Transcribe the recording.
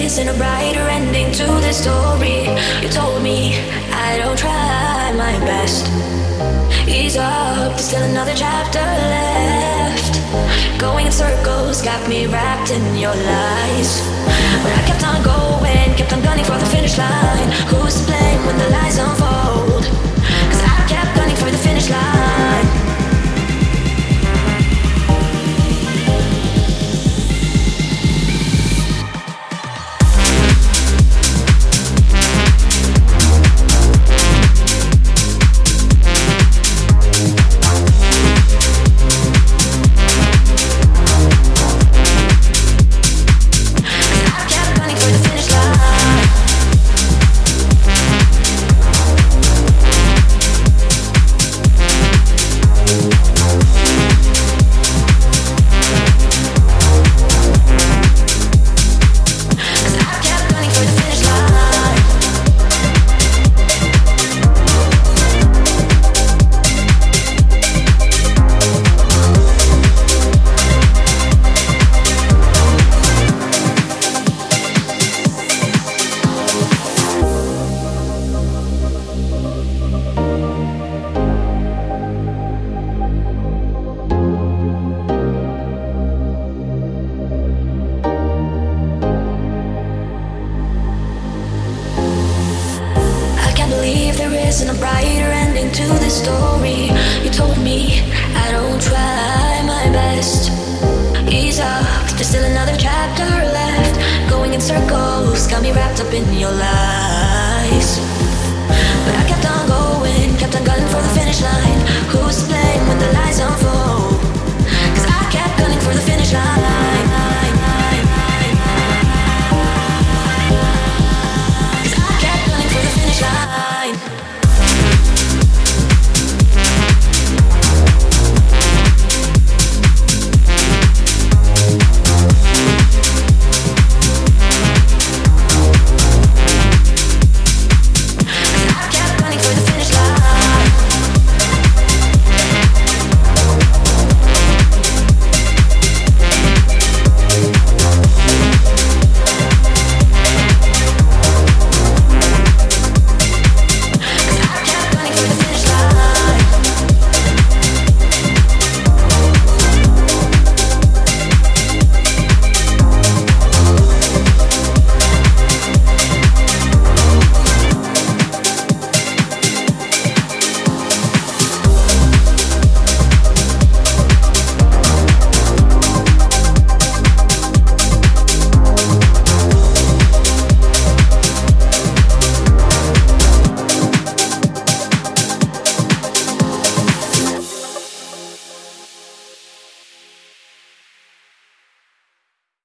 isn't a brighter ending to this story. You told me I don't try my best. Ease up, there's still another chapter left. Going in circles got me wrapped in your lies. But I kept on going, isn't a brighter ending to this story. You told me I don't try my best. Ease up, there's still another chapter left. Going in circles, got me wrapped up in your lies.